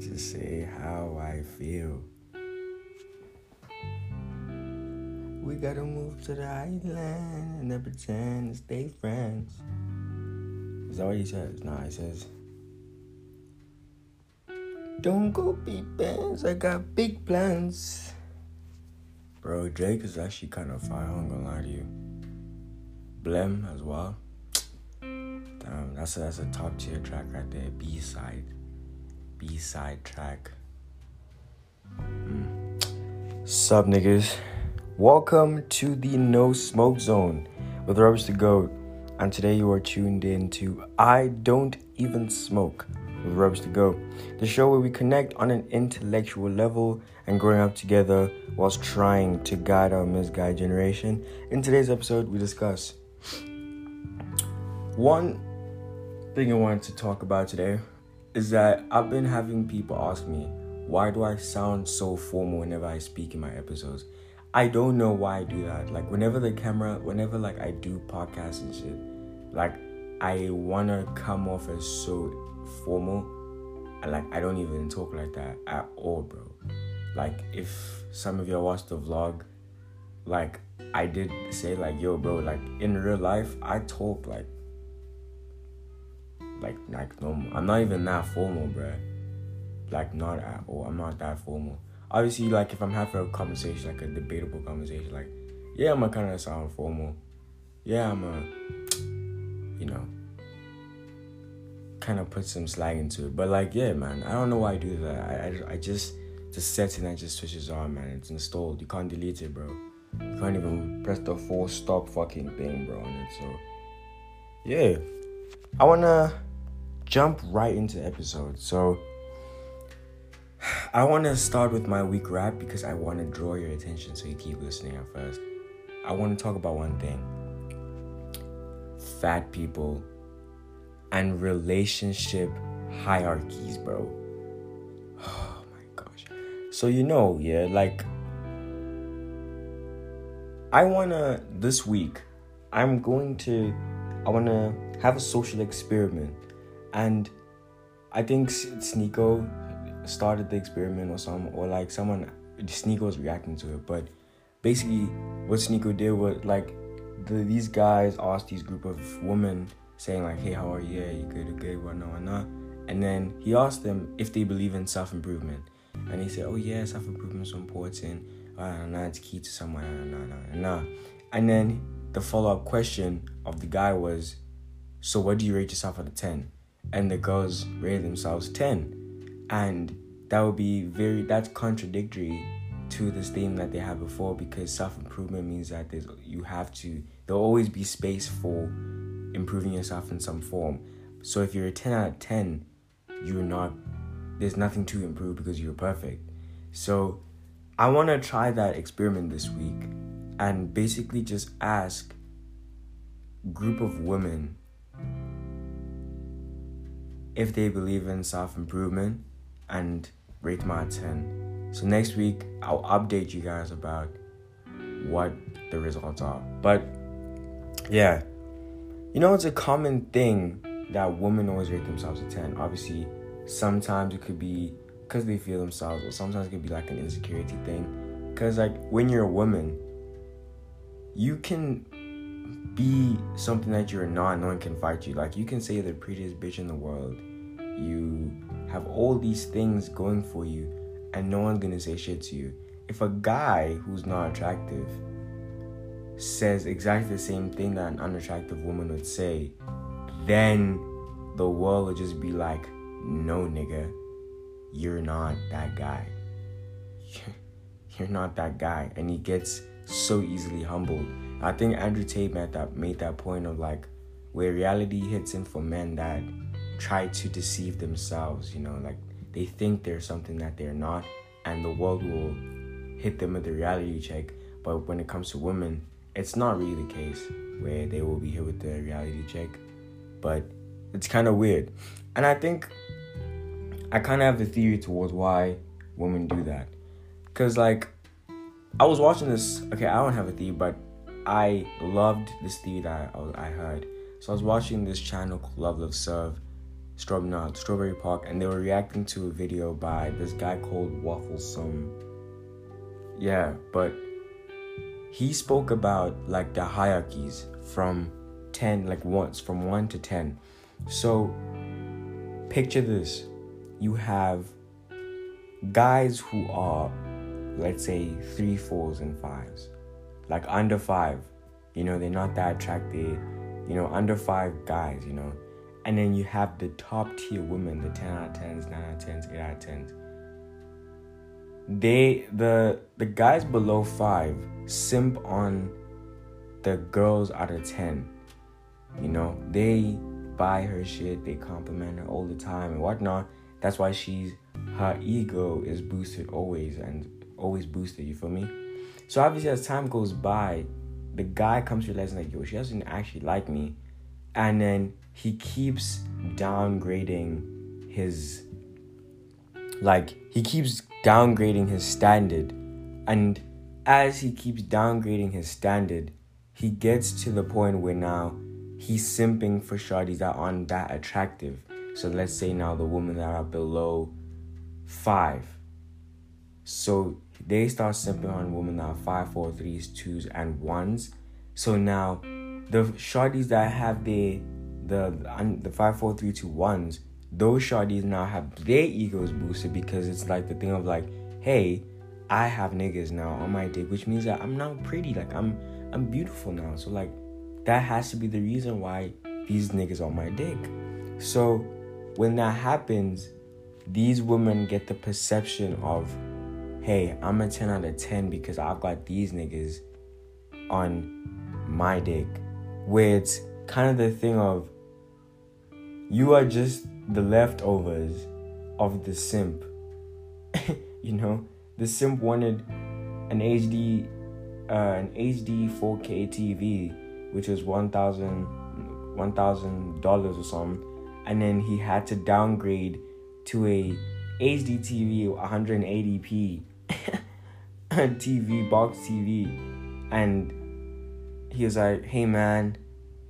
just say how I feel. We gotta move to the island and then pretend to stay friends. Is that what he says? Nah, he says, Don't go big bands, I got big plans. Bro, Drake is actually kind of fire, I'm gonna lie to you. Blem as well. Damn, that's a, that's a top tier track right there. B side, B side track. Mm. Sup, niggas? Welcome to the No Smoke Zone with Rubs to Goat, and today you are tuned in to I Don't Even Smoke with Rubs to Go, the show where we connect on an intellectual level and growing up together whilst trying to guide our misguided generation. In today's episode, we discuss one thing I wanted to talk about today is that I've been having people ask me, why do I sound so formal whenever I speak in my episodes? I don't know why I do that. Like whenever the camera, whenever like I do podcasts and shit, like I wanna come off as so formal, like I don't even talk like that at all, bro. Like if some of y'all watched the vlog, like I did say like, yo, bro, like in real life I talk like, like like normal. I'm not even that formal, bro. Like not at all. I'm not that formal obviously like if I'm having a conversation, like a debatable conversation, like yeah, I'm gonna kind of sound formal. Yeah, I'm a, you know, kind of put some slang into it. But like, yeah, man, I don't know why I do that. I, I, I just the setting I just switches on, man. It's installed. You can't delete it, bro. You can't even press the full stop fucking thing, bro, on it. So yeah, I wanna jump right into the episode. So I want to start with my week wrap because I want to draw your attention so you keep listening at first. I want to talk about one thing fat people and relationship hierarchies, bro. Oh my gosh. So, you know, yeah, like, I want to, this week, I'm going to, I want to have a social experiment. And I think Sneako started the experiment or some or like someone Sneako was reacting to it. But basically what Sneako did was like the, these guys asked these group of women saying like, hey, how are you? Yeah, you good, good, whatnot, whatnot. And then he asked them if they believe in self-improvement. And he said, oh yeah, self-improvement is important. Uh, nah, it's key to someone. Nah, nah, nah. And then the follow-up question of the guy was, so what do you rate yourself out of 10? And the girls rate themselves 10 and that would be very that's contradictory to the statement that they had before because self-improvement means that there's you have to there'll always be space for improving yourself in some form. So if you're a 10 out of 10 you're not there's nothing to improve because you're perfect. So i want to try that experiment this week and basically just ask group of women if they believe in self-improvement and rate my 10. So next week I'll update you guys about what the results are. But yeah, you know it's a common thing that women always rate themselves a 10. Obviously, sometimes it could be because they feel themselves, or sometimes it could be like an insecurity thing. Because like when you're a woman, you can be something that you're not. No one can fight you. Like you can say you're the prettiest bitch in the world. You have all these things going for you and no one's gonna say shit to you. If a guy who's not attractive says exactly the same thing that an unattractive woman would say, then the world would just be like, no, nigga, you're not that guy. You're not that guy. And he gets so easily humbled. I think Andrew Tate made that made that point of like where reality hits him for men that try to deceive themselves, you know, like they think they're something that they're not, and the world will hit them with a reality check. But when it comes to women, it's not really the case where they will be hit with the reality check. But it's kind of weird. And I think I kind of have the theory towards why women do that. Because, like, I was watching this. Okay, I don't have a theory, but I loved this theory that I, I heard. So I was watching this channel called Love Love Serve Straw- no, Strawberry Park, and they were reacting to a video by this guy called Wafflesome. Yeah, but he spoke about like the hierarchies from 10, like once, from 1 to 10. So, picture this you have guys who are, let's say, three, fours, and fives, like under five. You know, they're not that attractive. You know, under five guys. You know, and then you have the top tier women, the ten out of tens, nine out of tens, eight out of tens. They the the guys below five simp on the girls out of ten. You know, they buy her shit, they compliment her all the time and whatnot. That's why she's her ego is boosted always and always boosted, you feel me? So obviously as time goes by, the guy comes to realize like, yo, she doesn't actually like me. And then he keeps downgrading his like he keeps downgrading his standard. And as he keeps downgrading his standard, he gets to the point where now he's simping for shorties that aren't that attractive. So let's say now the women that are below five. So they start simping on women that are five, four, threes, twos, and ones. So now the shorties that have the the the five, four, three, two, ones, those shorties now have their egos boosted because it's like the thing of like, hey, I have niggas now on my dick, which means that I'm now pretty, like I'm I'm beautiful now. So like that has to be the reason why these niggas on my dick. So when that happens, these women get the perception of, hey, I'm a 10 out of 10 because I've got these niggas on my dick. Where it's kind of the thing of, you are just the leftovers of the simp. you know, the simp wanted an HD, uh, an HD 4K TV, which was one thousand, one thousand dollars or something, and then he had to downgrade to a HD TV 180p TV box TV, and he was like, "Hey man,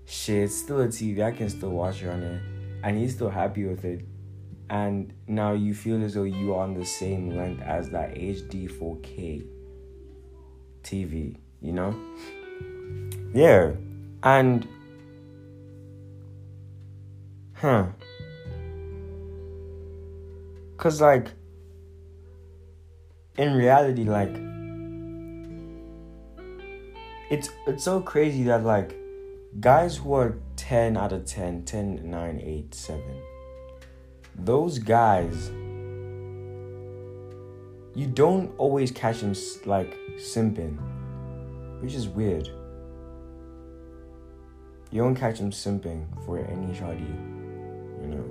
shit, it's still a TV. I can still watch it on it." And he's still happy with it. And now you feel as though you are on the same length as that HD 4K TV, you know? Yeah. And, huh. Because, like, in reality, like, it's it's so crazy that like guys who are 10 out of 10, 10, 9, 8, 7. Those guys, you don't always catch them like simping, which is weird. You don't catch them simping for any shawty, you know.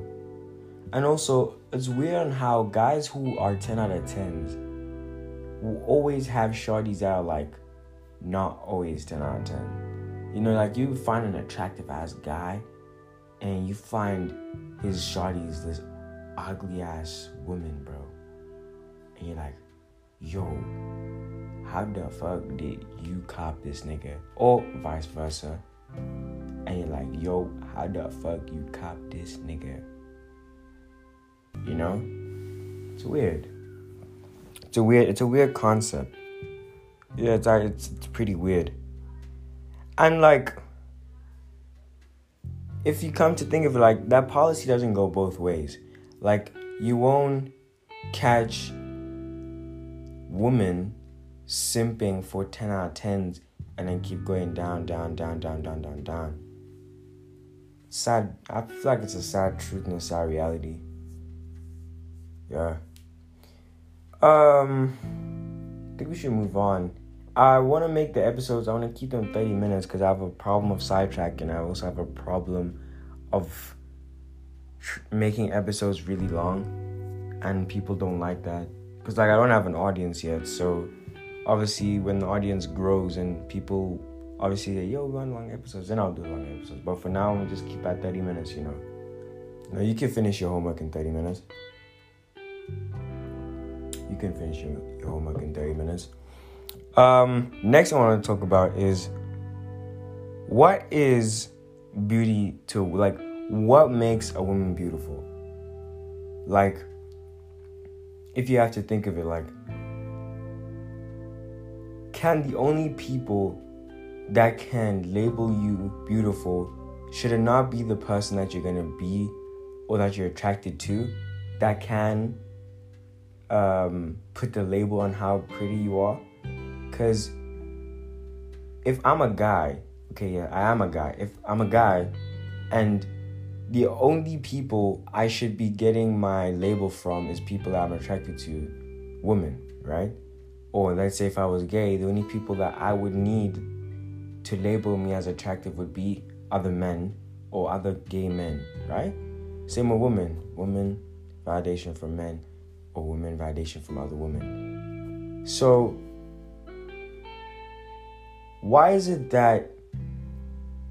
And also, it's weird on how guys who are 10 out of 10s will always have shawties that are like not always 10 out of 10 you know, like you find an attractive ass guy and you find his shawty's this ugly ass woman, bro. And you're like, yo, how the fuck did you cop this nigga? Or vice versa. And you're like, yo, how the fuck you cop this nigga? You know? It's weird. It's a weird it's a weird concept. Yeah, it's it's, it's pretty weird. And like, if you come to think of it, like that policy doesn't go both ways. Like, you won't catch women simping for 10 out of 10s and then keep going down, down, down, down, down, down, down. Sad. I feel like it's a sad truth and a sad reality. Yeah. Um, I think we should move on. I want to make the episodes, I want to keep them 30 minutes because I have a problem of sidetracking. I also have a problem of tr- making episodes really long, and people don't like that. Because, like, I don't have an audience yet. So, obviously, when the audience grows and people obviously say, yo, want long episodes, then I'll do long episodes. But for now, I'm just keep at 30 minutes, you know. Now, you can finish your homework in 30 minutes. You can finish your, your homework in 30 minutes. Um, next, I want to talk about is what is beauty to like what makes a woman beautiful? Like, if you have to think of it, like, can the only people that can label you beautiful should it not be the person that you're gonna be or that you're attracted to that can um, put the label on how pretty you are? Because if I'm a guy, okay, yeah, I am a guy. If I'm a guy and the only people I should be getting my label from is people that I'm attracted to, women, right? Or let's say if I was gay, the only people that I would need to label me as attractive would be other men or other gay men, right? Same with women. Women, validation from men, or women, validation from other women. So, why is it that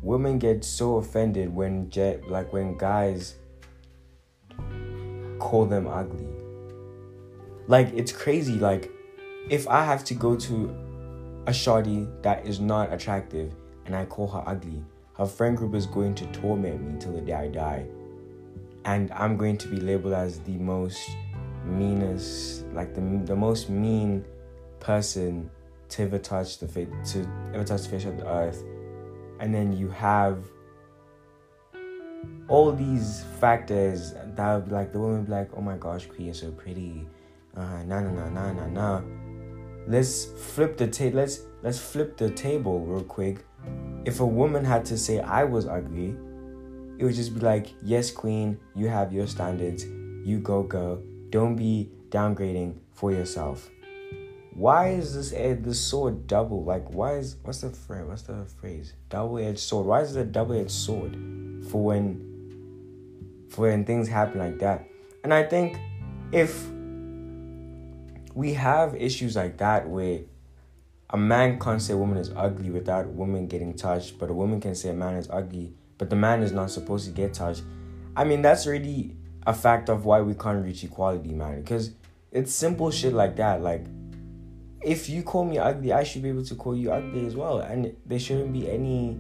women get so offended when jet like when guys call them ugly? Like it's crazy. Like if i have to go to a shawty that is not attractive and i call her ugly her friend group is going to torment me until the day i die. And i'm going to be labeled as the most meanest like the, the most mean person to ever touch the face to ever touch the face of the earth and then you have all these factors that like the woman be like, oh my gosh, Queen, you're so pretty. Uh, nah, nah, nah, nah, nah, nah. Let's flip the tape. Let's let's flip the table real quick. If a woman had to say I was ugly, it would just be like, yes, queen, you have your standards. You go, girl. Don't be downgrading for yourself why is this this sword double? Like, why is what's the phrase? What's the phrase? Double edged sword. Why is it a double edged sword for when for when things happen like that? And I think if we have issues like that where a man can't say a woman is ugly without a woman getting touched, but a woman can say a man is ugly, but the man is not supposed to get touched. I mean, that's really a fact of why we can't reach equality, man. Because it's simple shit like that. Like if you call me ugly, I should be able to call you ugly as well. And there shouldn't be any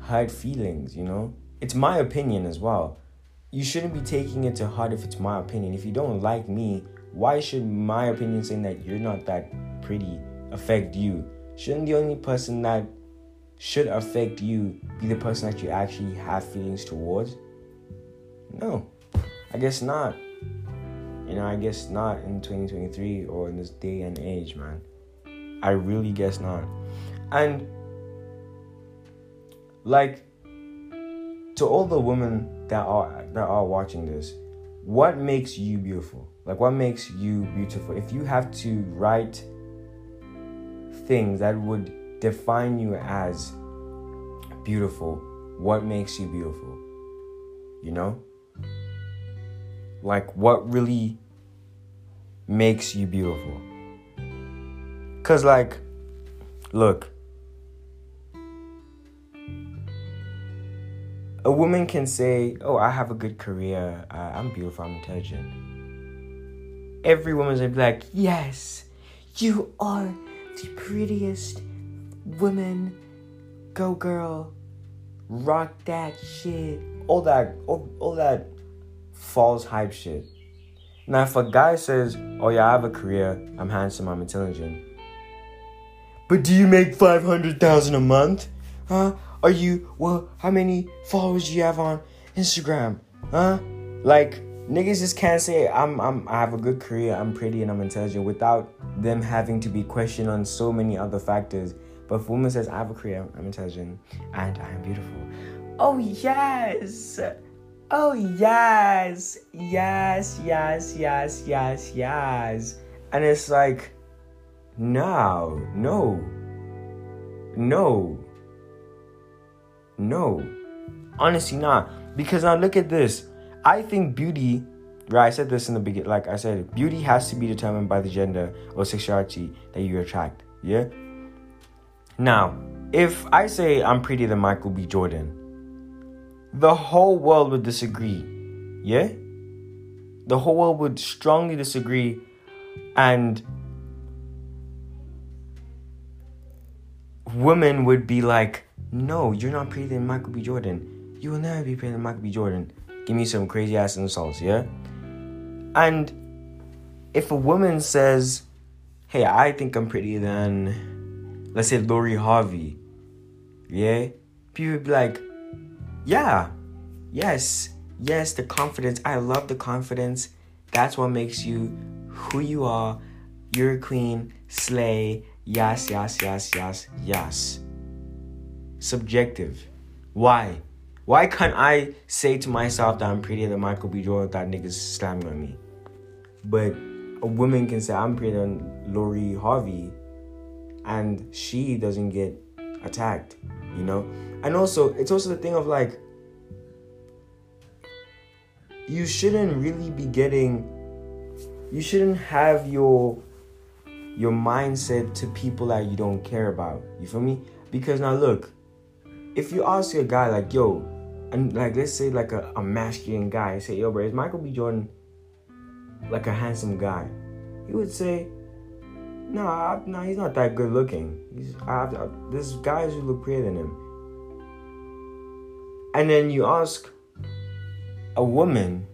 hard feelings, you know? It's my opinion as well. You shouldn't be taking it to heart if it's my opinion. If you don't like me, why should my opinion saying that you're not that pretty affect you? Shouldn't the only person that should affect you be the person that you actually have feelings towards? No, I guess not. You know, I guess not in 2023 or in this day and age, man. I really guess not. And like to all the women that are that are watching this, what makes you beautiful? Like what makes you beautiful? If you have to write things that would define you as beautiful, what makes you beautiful? You know? Like what really makes you beautiful. Cause like, look, a woman can say, "Oh, I have a good career. I'm beautiful. I'm intelligent." Every woman's gonna be like, "Yes, you are the prettiest woman. Go, girl. Rock that shit. All that, all, all that false hype shit." Now, if a guy says, Oh, yeah, I have a career, I'm handsome, I'm intelligent, but do you make 500,000 a month? Huh? Are you, well, how many followers do you have on Instagram? Huh? Like, niggas just can't say I'm, I'm, I have a good career, I'm pretty, and I'm intelligent without them having to be questioned on so many other factors. But if a woman says, I have a career, I'm intelligent, and I am beautiful. Oh, yes! Oh, yes, yes, yes, yes, yes, yes. And it's like, no, no, no, no. Honestly, not. Because now look at this. I think beauty, right? I said this in the beginning, like I said, beauty has to be determined by the gender or sexuality that you attract. Yeah? Now, if I say I'm prettier than Michael B. Jordan, the whole world would disagree. Yeah? The whole world would strongly disagree and women would be like, "No, you're not prettier than Michael B. Jordan. you will never be prettier than Michael B. Jordan. Give me some crazy ass insults, yeah? And if a woman says, hey, I think I'm prettier than, let's say, Lori Harvey, yeah? People be like, yeah, yes, yes, the confidence. I love the confidence. That's what makes you who you are. You're a queen, slay, yes, yes, yes, yes, yes. Subjective. Why? Why can't I say to myself that I'm prettier than Michael B. Jordan that niggas slamming on me? But a woman can say I'm prettier than Lori Harvey and she doesn't get attacked, you know? And also, it's also the thing of like, you shouldn't really be getting, you shouldn't have your your mindset to people that you don't care about. You feel me? Because now look, if you ask a guy like, yo, and like let's say like a, a masculine guy, say, yo, bro, is Michael B. Jordan like a handsome guy? He would say, no, nah, no, he's not that good looking. He's I, I, there's guys who look prettier than him. And then you ask a woman,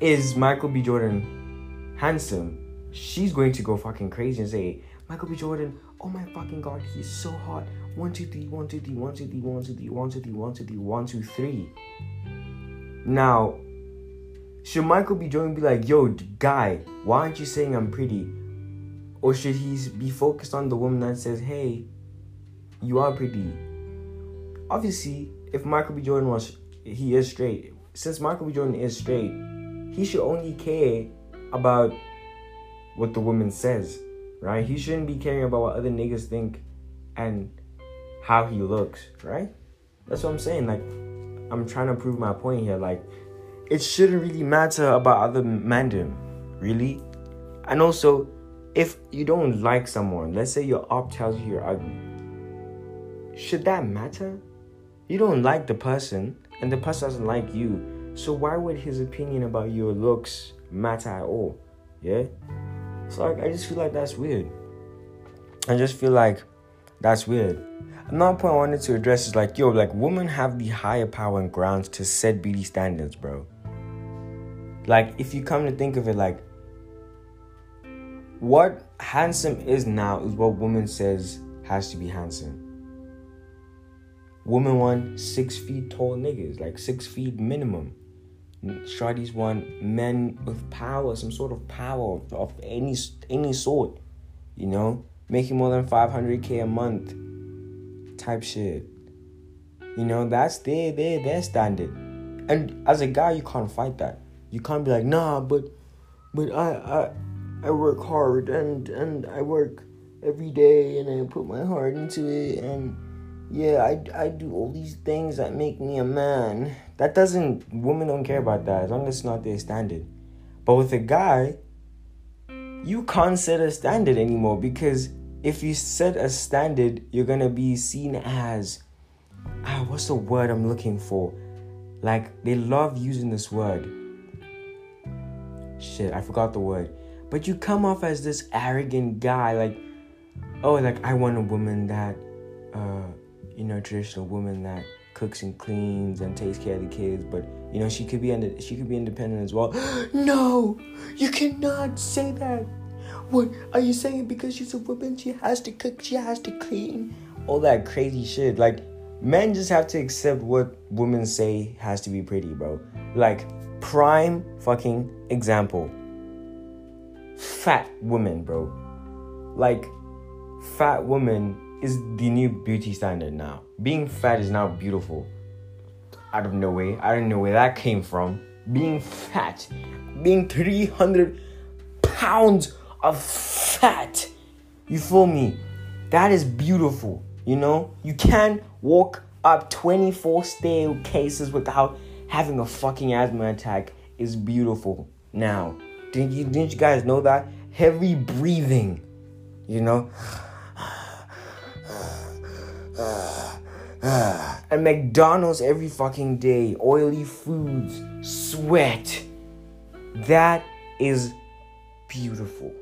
is Michael B. Jordan handsome? She's going to go fucking crazy and say, Michael B. Jordan, oh my fucking god, he's so hot. One, two, three, one, two, three, one, two, three, one, two, three, one, two, three, one, two, three, one, two, three. Now, should Michael B. Jordan be like, yo, guy, why aren't you saying I'm pretty? Or should he be focused on the woman that says, hey, you are pretty? Obviously, if Michael B. Jordan was, he is straight. Since Michael B. Jordan is straight, he should only care about what the woman says right? He shouldn't be caring about what other niggas think and how he looks, right? That's what I'm saying. Like, I'm trying to prove my point here. Like, it shouldn't really matter about other men, really. And also, if you don't like someone, let's say your op tells you you're ugly, should that matter? You don't like the person, and the person doesn't like you. So why would his opinion about your looks matter at all? Yeah? So like I just feel like that's weird. I just feel like that's weird. Another point I wanted to address is like, yo, like women have the higher power and grounds to set beauty standards, bro. Like, if you come to think of it, like, what handsome is now is what woman says has to be handsome. Woman want six feet tall niggas, like six feet minimum. Shorties want men with power, some sort of power of, of any any sort, you know, making more than 500k a month, type shit. You know, that's their their their standard. And as a guy, you can't fight that. You can't be like, nah, but but I I I work hard and and I work every day and I put my heart into it and yeah, I, I do all these things that make me a man. That doesn't, women don't care about that as long as it's not their standard. But with a guy, you can't set a standard anymore because if you set a standard, you're gonna be seen as, ah, what's the word I'm looking for? Like, they love using this word. Shit, I forgot the word. But you come off as this arrogant guy, like, oh, like, I want a woman that, uh, you know, traditional woman that cooks and cleans and takes care of the kids, but you know, she could be under, she could be independent as well. no, you cannot say that. What are you saying? Because she's a woman, she has to cook, she has to clean, all that crazy shit. Like, men just have to accept what women say has to be pretty, bro. Like, prime fucking example. Fat woman, bro. Like, fat woman is the new beauty standard now. Being fat is now beautiful. Out of nowhere. I don't know where that came from. Being fat, being 300 pounds of fat. You feel me? That is beautiful. You know, you can't walk up 24 staircases without having a fucking asthma attack. Is beautiful. Now, didn't you didn't you guys know that? Heavy breathing, you know. and McDonald's every fucking day, oily foods, sweat. That is beautiful.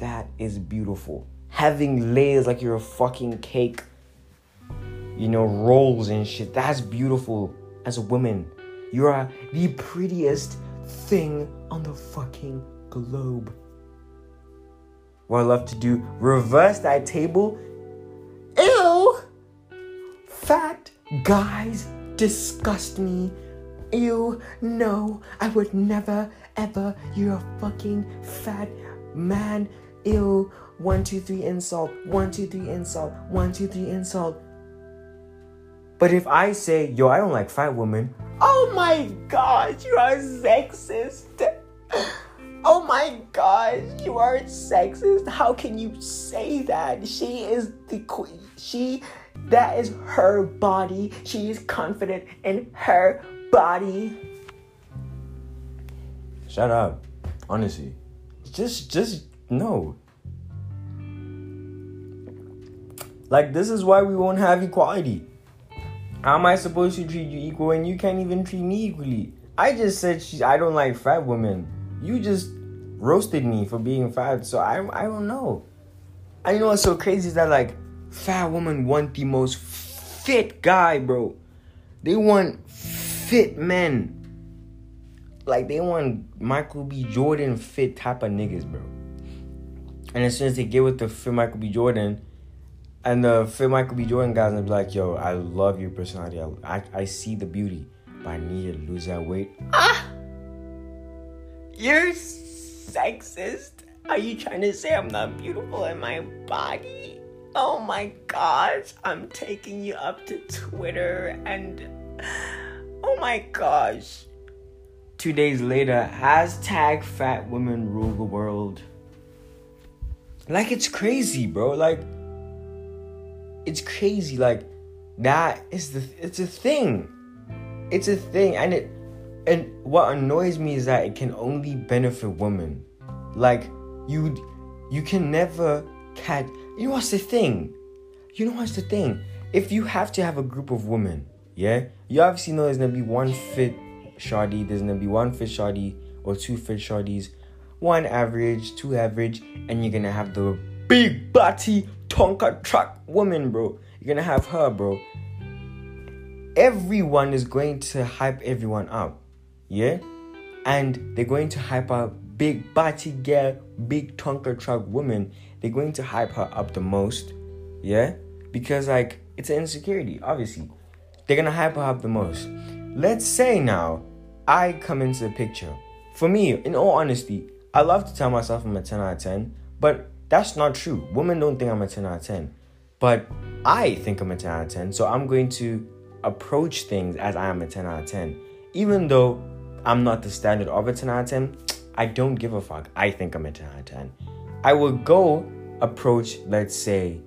That is beautiful. Having layers like you're a fucking cake. you know, rolls and shit. That's beautiful as a woman. You are the prettiest thing on the fucking globe. What I love to do, reverse that table. Ew! Fat guys disgust me. Ew, no, I would never, ever. You're a fucking fat man. Ew. One, two, three, insult. One, two, three, insult. One, two, three, insult. But if I say, yo, I don't like fat women, oh my gosh, you are sexist. Oh my gosh, you are sexist. How can you say that? She is the queen. She, that is her body. She is confident in her body. Shut up. Honestly. Just, just, no. Like, this is why we won't have equality. How am I supposed to treat you equal when you can't even treat me equally? I just said she, I don't like fat women. You just roasted me for being fat, so I, I don't know. I know what's so crazy is that like fat women want the most fit guy, bro. They want fit men. Like they want Michael B. Jordan fit type of niggas, bro. And as soon as they get with the fit Michael B. Jordan, and the fit Michael B. Jordan guys and be like, yo, I love your personality. I, I, I see the beauty, but I need to lose that weight. Ah! You're sexist. Are you trying to say I'm not beautiful in my body? Oh my gosh, I'm taking you up to Twitter and oh my gosh. Two days later, hashtag fat women rule the world. Like it's crazy, bro. Like it's crazy. Like that is the it's a thing. It's a thing, and it and what annoys me is that it can only benefit women. Like you, you can never catch. You know what's the thing? You know what's the thing? If you have to have a group of women, yeah, you obviously know there's gonna be one fit shoddy. There's gonna be one fit shoddy or two fit shoddies, one average, two average, and you're gonna have the big body Tonka truck woman, bro. You're gonna have her, bro. Everyone is going to hype everyone up, yeah, and they're going to hype up big body girl, big Tonka truck woman. They're going to hype her up the most, yeah, because like it's an insecurity. Obviously, they're gonna hype her up the most. Let's say now I come into the picture. For me, in all honesty, I love to tell myself I'm a 10 out of 10, but that's not true. Women don't think I'm a 10 out of 10. But I think I'm a 10 out of 10. So I'm going to approach things as I am a 10 out of 10. Even though I'm not the standard of a 10 out of 10, I don't give a fuck. I think I'm a 10 out of 10. I will go approach, let's say,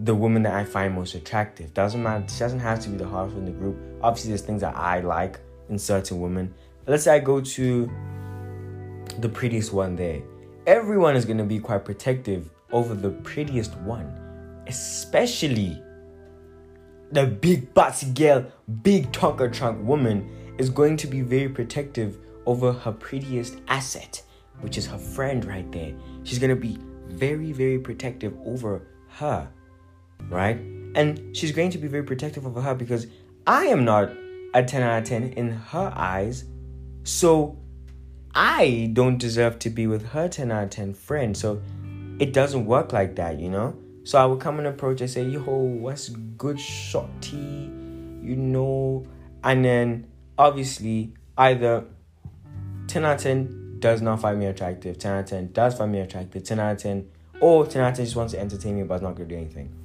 the woman that I find most attractive. Doesn't matter. She doesn't have to be the hottest in the group. Obviously, there's things that I like in certain women. Let's say I go to the prettiest one there everyone is going to be quite protective over the prettiest one, especially the big bossy girl, big Tonka trunk woman is going to be very protective over her prettiest asset, which is her friend right there. She's going to be very, very protective over her, right? And she's going to be very protective over her because I am not a 10 out of 10 in her eyes. So I don't deserve to be with her 10 out of 10 friend. So it doesn't work like that, you know? So I would come and approach and say, yo, what's good shorty? You know? And then obviously either 10 out of 10 does not find me attractive, 10 out of 10 does find me attractive, 10 out of 10, or 10 out of 10 just wants to entertain me but is not gonna do anything.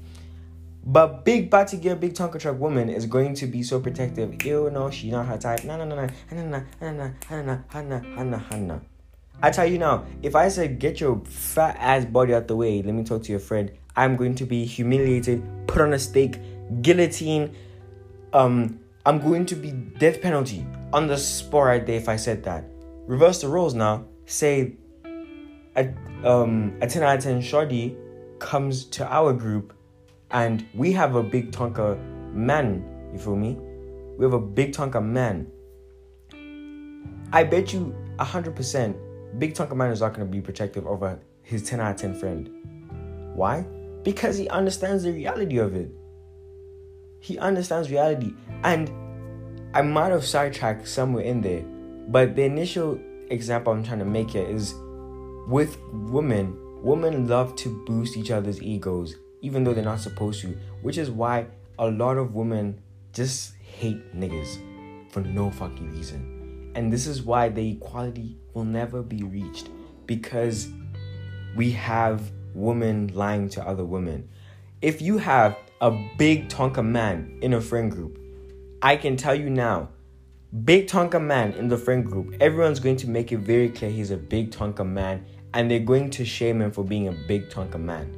But big body girl, big tonka truck woman is going to be so protective. Ew, no, she not her type. No, no, no, no, no, no, no, no, no, no, no. I tell you now, if I said get your fat ass body out the way, let me talk to your friend. I'm going to be humiliated, put on a stake, guillotine. Um, I'm going to be death penalty on the spot right there if I said that. Reverse the roles now. Say a um a 10 out of 10 shorty comes to our group and we have a big Tonka man, you feel me? We have a big Tonka man. I bet you 100% Big Tonka man is not going to be protective over his 10 out of 10 friend. Why? Because he understands the reality of it. He understands reality. And I might have sidetracked somewhere in there, but the initial example I'm trying to make here is with women, women love to boost each other's egos, even though they're not supposed to, which is why a lot of women just hate niggas for no fucking reason. And this is why the equality will never be reached because we have women lying to other women. If you have a big Tonka man in a friend group, I can tell you now, big Tonka man in the friend group, everyone's going to make it very clear he's a big Tonka man and they're going to shame him for being a big Tonka man.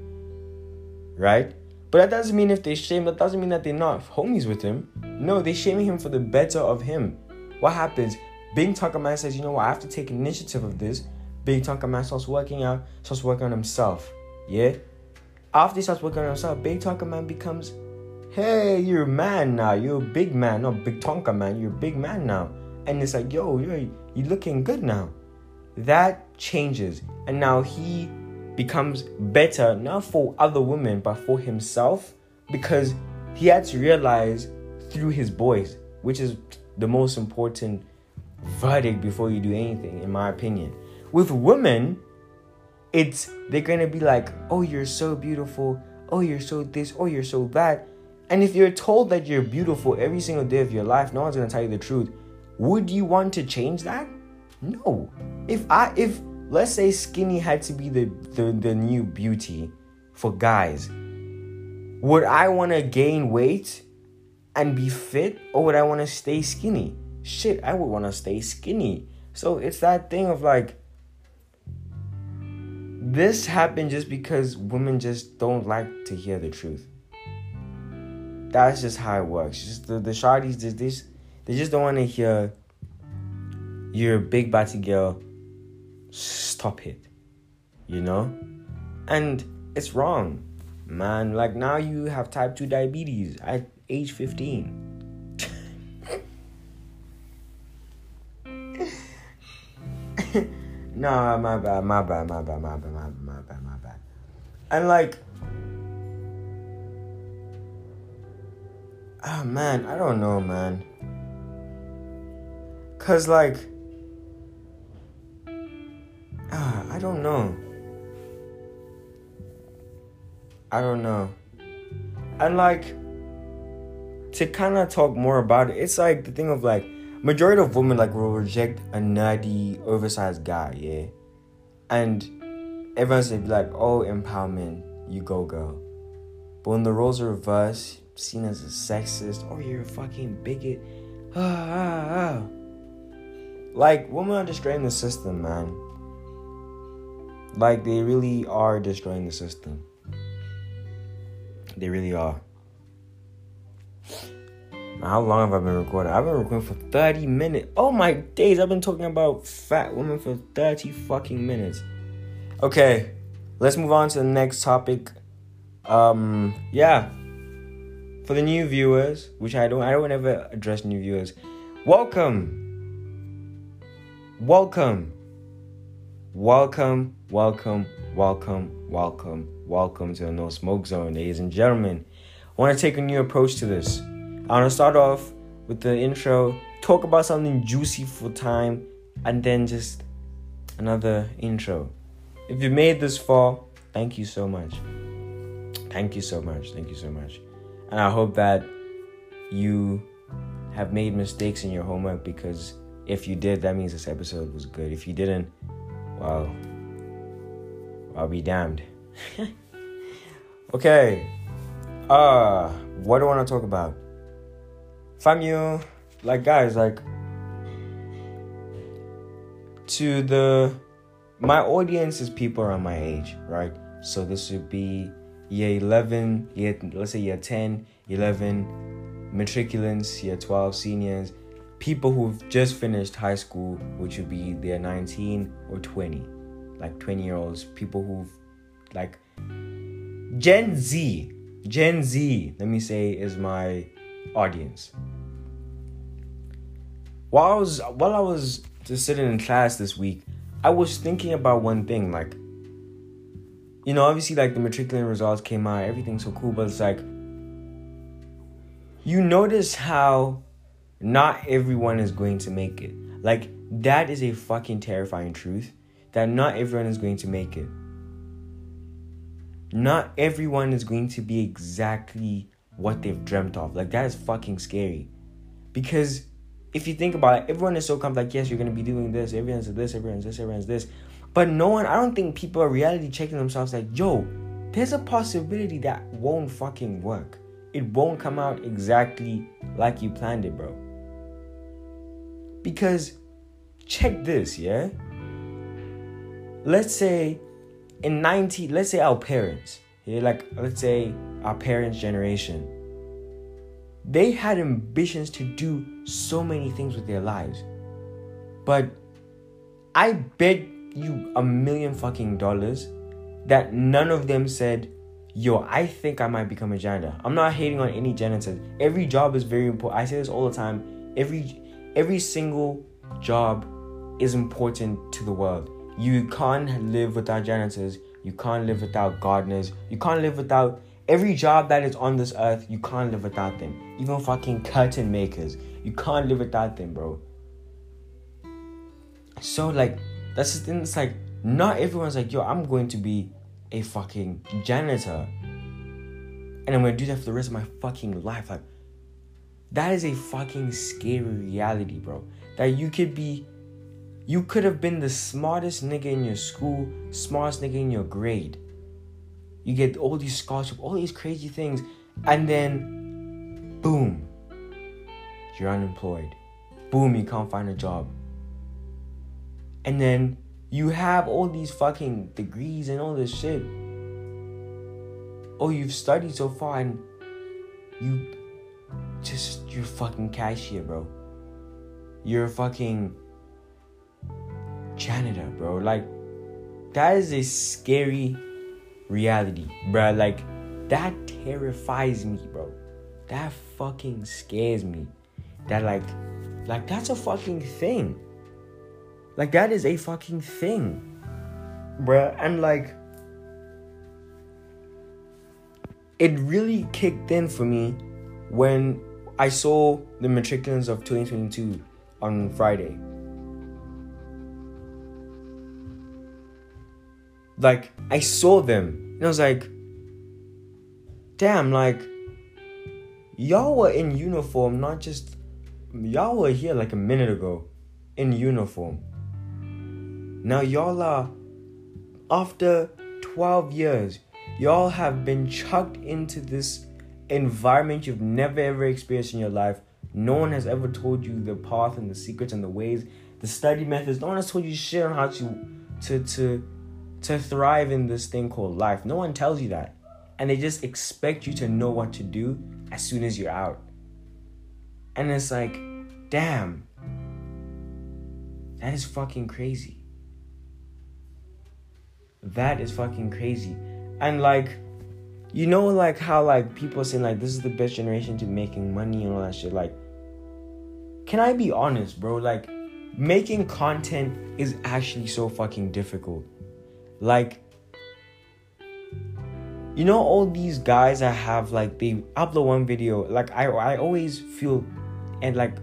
Right? But that doesn't mean if they shame, that doesn't mean that they're not homies with him. No, they're shaming him for the better of him. What happens? Big Tonka man says, you know what, I have to take initiative of this. Big Tonka man starts working out, starts working on himself. Yeah? After he starts working on himself, Big Tonka man becomes, hey, you're a man now. You're a big man, not Big Tonka man. You're a big man now. And it's like, yo, you're, you're looking good now. That changes. And now he becomes better, not for other women, but for himself, because he had to realize through his boys, which is the most important verdict before you do anything, in my opinion. With women, it's they're gonna be like, oh, you're so beautiful, oh, you're so this, oh, you're so that. And if you're told that you're beautiful every single day of your life, no one's gonna tell you the truth. Would you want to change that? No. If I if let's say skinny had to be the, the, the new beauty for guys, would I want to gain weight and be fit or would I want to stay skinny? Shit, I would want to stay skinny. So it's that thing of like, this happened just because women just don't like to hear the truth. That's just how it works. Just the, the shawties, they, they, they just don't want to hear you're a big body girl stop it you know? And it's wrong. Man like now you have type 2 diabetes at age 15 no my bad my bad my bad my bad my bad my bad my bad. And like oh man i don't know man. Cause like I don't know. I don't know. And like to kind of talk more about it, it's like the thing of like majority of women like will reject a nerdy, oversized guy, yeah. And everyone's gonna be like, oh empowerment, you go girl. But when the roles are reversed, seen as a sexist, or you're a fucking bigot. Ah, ah, ah. Like women are destroying the system, man. Like they really are destroying the system. They really are. How long have I been recording? I've been recording for 30 minutes. Oh my days, I've been talking about fat women for 30 fucking minutes. Okay, let's move on to the next topic. Um, yeah. For the new viewers, which I don't I don't ever address new viewers. Welcome. Welcome Welcome, welcome, welcome, welcome, welcome to the No Smoke Zone, ladies and gentlemen. I want to take a new approach to this. I want to start off with the intro, talk about something juicy for time, and then just another intro. If you made this far, thank you so much. Thank you so much. Thank you so much. And I hope that you have made mistakes in your homework because if you did, that means this episode was good. If you didn't, Wow. I'll be damned. okay. Uh, what do I want to talk about? Fam you, like guys, like to the my audience is people around my age, right? So this would be year 11, year let's say year 10, 11, matriculants, year 12, seniors, people who've just finished high school, which would be they're 19 or 20, like 20 year olds, people who've like Gen Z, Gen Z, let me say, is my audience. While I was while I was just sitting in class this week, I was thinking about one thing, like, you know, obviously like the matriculant results came out, everything's so cool, but it's like you notice how not everyone is going to make it. Like, that is a fucking terrifying truth that not everyone is going to make it. Not everyone is going to be exactly what they've dreamt of. Like, that is fucking scary. Because if you think about it, everyone is so confident, like, yes, you're going to be doing this, everyone's this, everyone's this, everyone's this. But no one, I don't think people are reality checking themselves like, yo, there's a possibility that won't fucking work. It won't come out exactly like you planned it, bro. Because check this, yeah? Let's say in 90, let's say our parents, yeah, like let's say our parents' generation, they had ambitions to do so many things with their lives. But I bet you a million fucking dollars that none of them said, Yo, I think I might become a janitor. I'm not hating on any janitors. Every job is very important. I say this all the time. Every every single job is important to the world. You can't live without janitors. You can't live without gardeners. You can't live without every job that is on this earth. You can't live without them. Even fucking curtain makers. You can't live without them, bro. So like that's the thing. It's like not everyone's like, yo, I'm going to be a fucking janitor. And I'm gonna do that for the rest of my fucking life. Like, that is a fucking scary reality, bro. That you could be, you could have been the smartest nigga in your school, smartest nigga in your grade. You get all these scholarships, all these crazy things, and then, boom, you're unemployed. Boom, you can't find a job. And then you have all these fucking degrees and all this shit. Oh, you've studied so far and you just you're fucking cashier, bro. You're fucking janitor, bro. Like that is a scary reality, bro. Like that terrifies me, bro. That fucking scares me. That like like that's a fucking thing. Like that is a fucking thing. Bruh. And like it really kicked in for me when I saw the matriculants of 2022 on Friday. Like, I saw them and I was like, damn, like, y'all were in uniform, not just, y'all were here like a minute ago in uniform. Now, y'all are, after 12 years, y'all have been chucked into this environment you've never ever experienced in your life. No one has ever told you the path and the secrets and the ways, the study methods. No one has told you shit on how to to to to thrive in this thing called life. No one tells you that. And they just expect you to know what to do as soon as you're out. And it's like, damn. That is fucking crazy. That is fucking crazy. And like, you know, like how like people saying like this is the best generation to making money and all that shit. Like, can I be honest, bro? Like, making content is actually so fucking difficult. Like, you know, all these guys that have like they upload one video. Like, I I always feel and like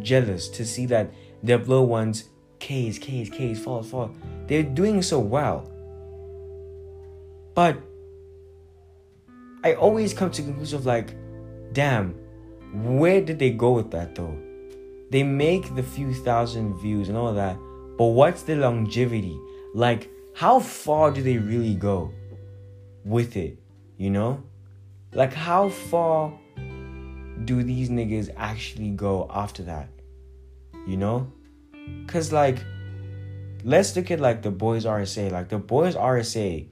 jealous to see that they upload ones K's K's K's fall fall. They're doing so well. But I always come to conclusion of like, damn, where did they go with that though? They make the few thousand views and all that, but what's the longevity? Like, how far do they really go with it? You know? Like, how far do these niggas actually go after that? You know? Cause like, let's look at like the boys RSA. Like the boys RSA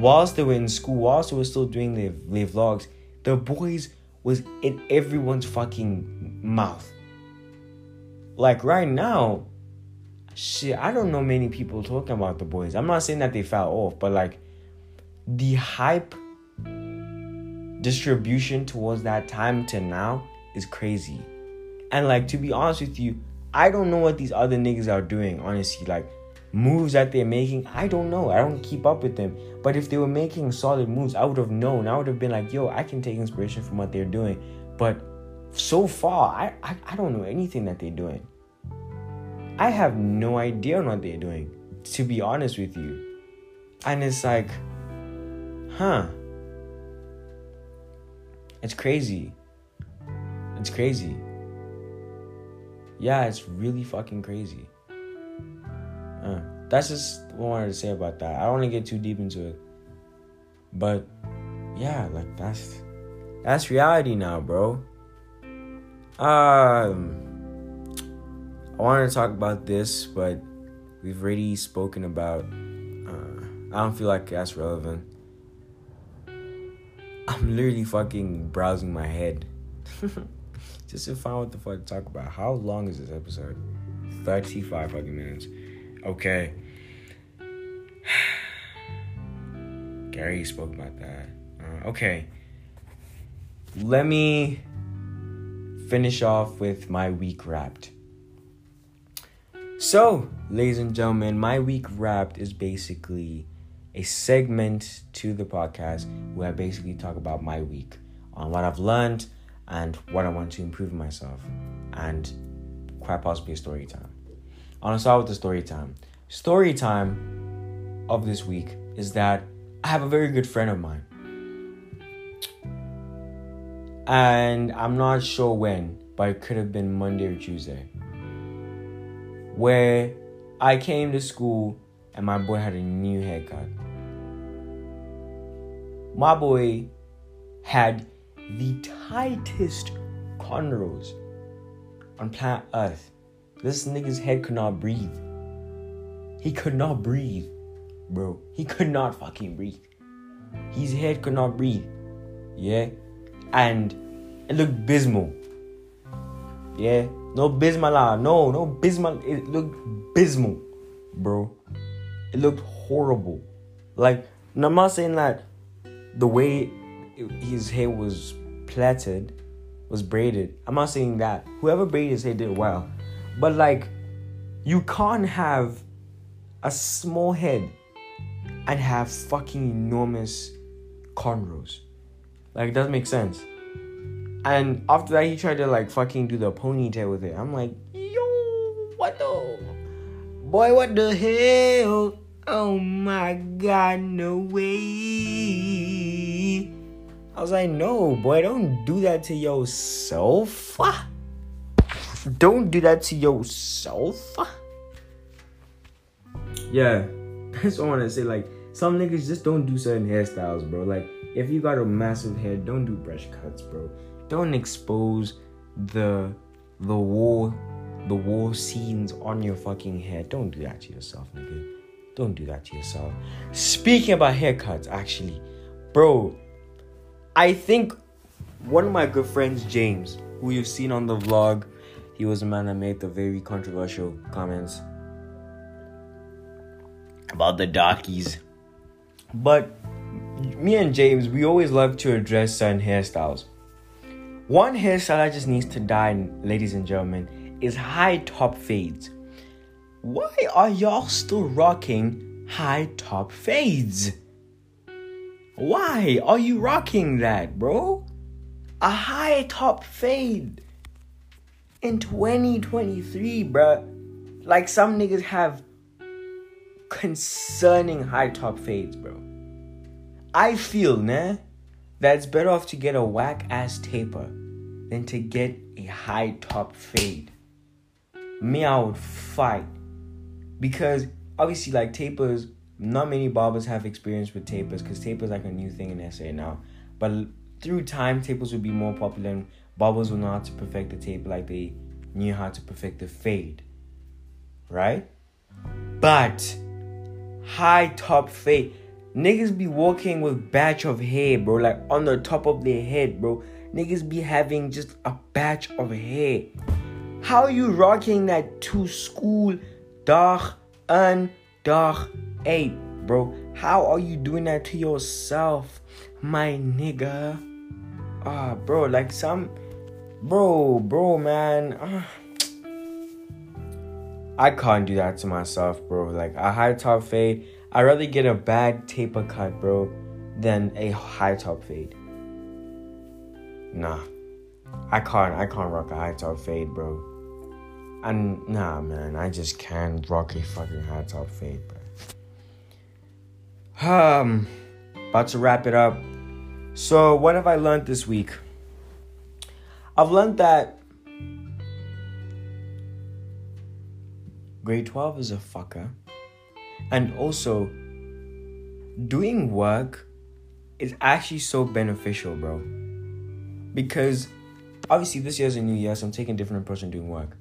whilst they were in school, whilst they were still doing their, their vlogs, the boys was in everyone's fucking mouth. Like right now, shit, I don't know many people talking about the boys. I'm not saying that they fell off, but like the hype distribution towards that time to now is crazy. And like to be honest with you, I don't know what these other niggas are doing, honestly. Like moves that they're making, I don't know. I don't keep up with them. But if they were making solid moves, I would have known. I would have been like, yo, I can take inspiration from what they're doing. But so far, I, I, I don't know anything that they're doing. I have no idea on what they're doing, to be honest with you. And it's like, huh. It's crazy. It's crazy. Yeah, it's really fucking crazy. Uh, that's just what I wanted to say about that. I don't want to get too deep into it. But yeah, like that's that's reality now, bro. Um, I wanted to talk about this, but we've already spoken about. Uh, I don't feel like that's relevant. I'm literally fucking browsing my head just to find what the fuck to talk about. How long is this episode? 35 fucking minutes. Okay. Gary spoke about that. Uh, okay. Let me finish off with my week wrapped. So, ladies and gentlemen, my week wrapped is basically a segment to the podcast where I basically talk about my week on what I've learned and what I want to improve myself and quite possibly a story time. I want to start with the story time. Story time of this week is that I have a very good friend of mine. And I'm not sure when, but it could have been Monday or Tuesday. Where I came to school and my boy had a new haircut. My boy had the tightest cornrows on planet Earth. This nigga's head could not breathe. He could not breathe, bro. He could not fucking breathe. His head could not breathe. Yeah? And it looked bismal. Yeah? No bismillah. No, no bismal. It looked bismal, bro. It looked horrible. Like, I'm not saying that the way his hair was plaited, was braided. I'm not saying that. Whoever braided his hair did well. But like, you can't have a small head and have fucking enormous cornrows. Like, it doesn't make sense. And after that, he tried to like fucking do the ponytail with it. I'm like, yo, what the? Boy, what the hell? Oh my god, no way. I was like, no, boy, don't do that to yourself. Ah. Don't do that to yourself. Yeah, that's what I want to say. Like, some niggas just don't do certain hairstyles, bro. Like, if you got a massive head, don't do brush cuts, bro. Don't expose the the war the war scenes on your fucking head. Don't do that to yourself, nigga. Don't do that to yourself. Speaking about haircuts, actually, bro, I think one of my good friends, James, who you've seen on the vlog, he was a man that made the very controversial comments about the darkies. But me and James, we always love to address certain hairstyles. One hairstyle that just needs to die, ladies and gentlemen, is high top fades. Why are y'all still rocking high top fades? Why are you rocking that, bro? A high top fade in 2023, bro. Like some niggas have concerning high top fades, bro. I feel, nah, that it's better off to get a whack ass taper than to get a high top fade. Me, I would fight because obviously, like tapers, not many barbers have experience with tapers because tapers like a new thing in SA now. But through time, tapers will be more popular and barbers will know how to perfect the tape like they knew how to perfect the fade. Right? But high top fade. Niggas be walking with batch of hair, bro, like on the top of their head, bro. Niggas be having just a batch of hair. How you rocking that to school dark and dark eight, bro? How are you doing that to yourself, my nigga? Ah, bro, like some, bro, bro, man. I can't do that to myself, bro. Like a high top fade, I'd rather get a bad taper cut, bro, than a high top fade. Nah. I can't I can't rock a high top fade, bro. And nah, man, I just can't rock a fucking high top fade, bro. Um, about to wrap it up. So, what have I learned this week? I've learned that grade 12 is a fucker. And also, doing work is actually so beneficial, bro. Because obviously, this year's a new year, so I'm taking a different approach in doing work.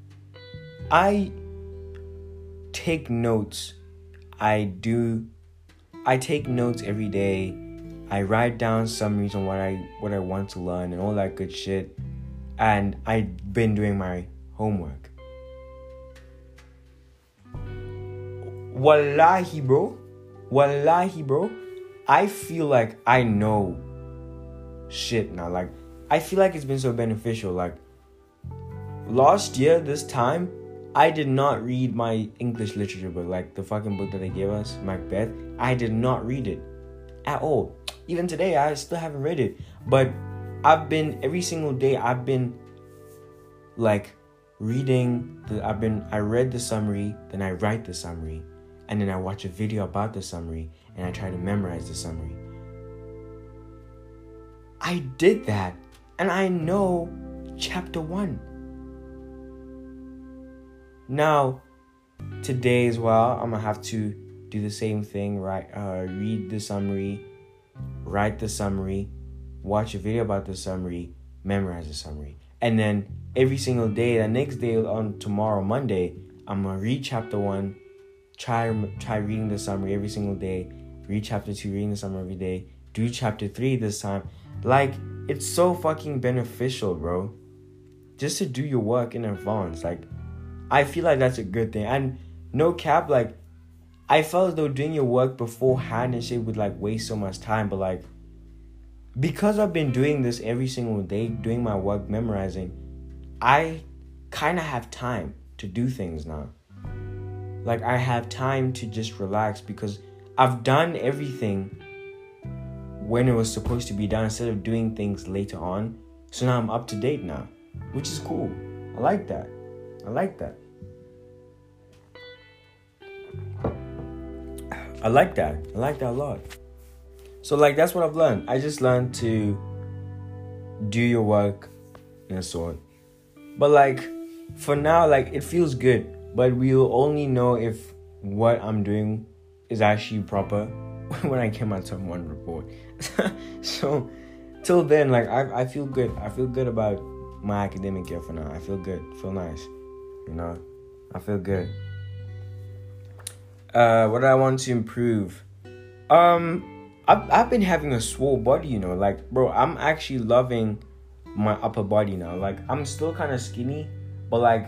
I take notes. I do I take notes every day. I write down summaries on what I what I want to learn and all that good shit. And I've been doing my homework. Wallahi, bro. Wallahi, bro. I feel like I know shit now. Like I feel like it's been so beneficial. Like last year, this time, I did not read my English literature book, like the fucking book that they gave us, Macbeth. I did not read it at all. Even today, I still haven't read it. But I've been every single day. I've been like reading. The, I've been. I read the summary, then I write the summary, and then I watch a video about the summary, and I try to memorize the summary. I did that, and I know chapter one. Now, today as well, I'm gonna have to do the same thing, right? Uh, read the summary, write the summary, watch a video about the summary, memorize the summary, and then every single day, the next day on tomorrow, Monday, I'm gonna read chapter one, try try reading the summary every single day, read chapter two, reading the summary every day, do chapter three this time. Like it's so fucking beneficial, bro. Just to do your work in advance, like I feel like that's a good thing. And no cap, like I felt as though doing your work beforehand and shit would like waste so much time, but like because I've been doing this every single day, doing my work, memorizing, I kind of have time to do things now. Like I have time to just relax because I've done everything when it was supposed to be done instead of doing things later on. So now I'm up to date now, which is cool. I like that. I like that. I like that. I like that a lot. So like that's what I've learned. I just learned to do your work and so on. But like for now, like it feels good. But we'll only know if what I'm doing is actually proper when I get my term one report. so till then, like I I feel good. I feel good about my academic year for now. I feel good. feel nice. You know? I feel good. Uh, what do I want to improve? Um, I've, I've been having a swole body, you know, like, bro, I'm actually loving my upper body now. Like, I'm still kind of skinny, but like,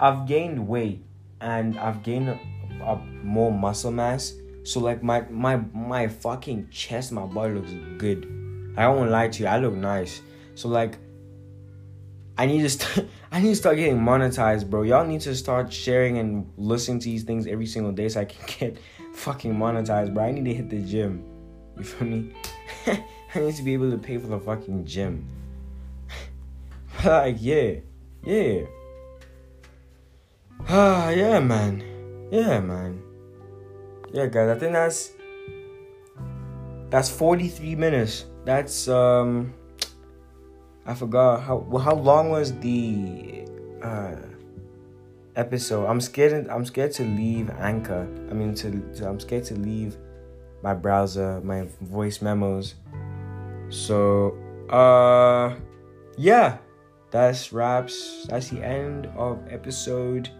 I've gained weight and I've gained a, a more muscle mass. So like my my my fucking chest, my body looks good. I won't lie to you, I look nice. So like I need to st- I need to start getting monetized, bro. Y'all need to start sharing and listening to these things every single day so I can get fucking monetized, bro. I need to hit the gym. You feel me? I need to be able to pay for the fucking gym. like, yeah. Yeah. Ah, yeah, man. Yeah, man. Yeah, guys, I think that's that's 43 minutes. That's um I forgot how well, how long was the uh, episode. I'm scared. I'm scared to leave Anchor. I mean, to, to I'm scared to leave my browser, my voice memos. So, uh, yeah, that's wraps. That's the end of episode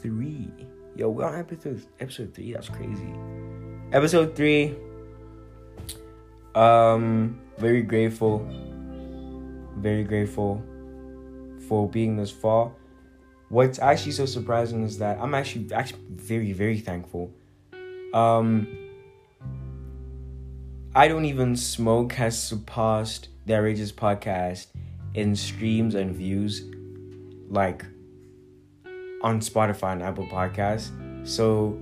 three. Yo, we're on episode episode three. That's crazy. Episode three. Um, very grateful very grateful for being this far. What's actually so surprising is that I'm actually actually very very thankful. Um, I don't even smoke has surpassed the outrageous podcast in streams and views, like on Spotify and Apple Podcasts. So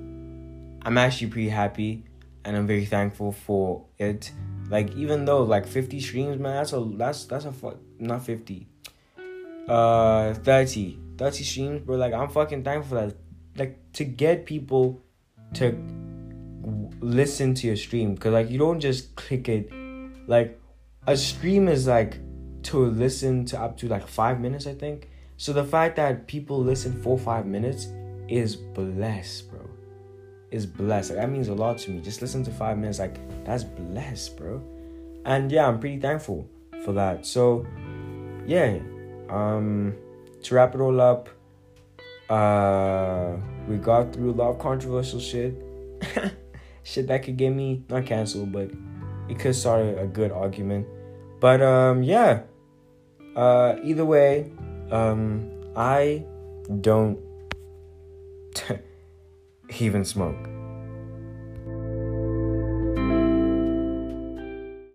I'm actually pretty happy and I'm very thankful for it. Like even though like 50 streams, man, that's a that's that's a fuck not 50. Uh 30. 30 streams, bro. Like I'm fucking thankful that like to get people to listen to your stream because like you don't just click it. Like a stream is like to listen to up to like five minutes i think. So the fact that people listen for five minutes is blessed bro. Is blessed. Like that means a lot to me. Just listen to five minutes like that's blessed bro. And yeah i'm pretty thankful for that. So yeah um to wrap it all up uh we got through a lot of controversial shit shit that could get me not canceled, but it could start a, a good argument. But um, yeah. Uh, either way, um, I don't even smoke.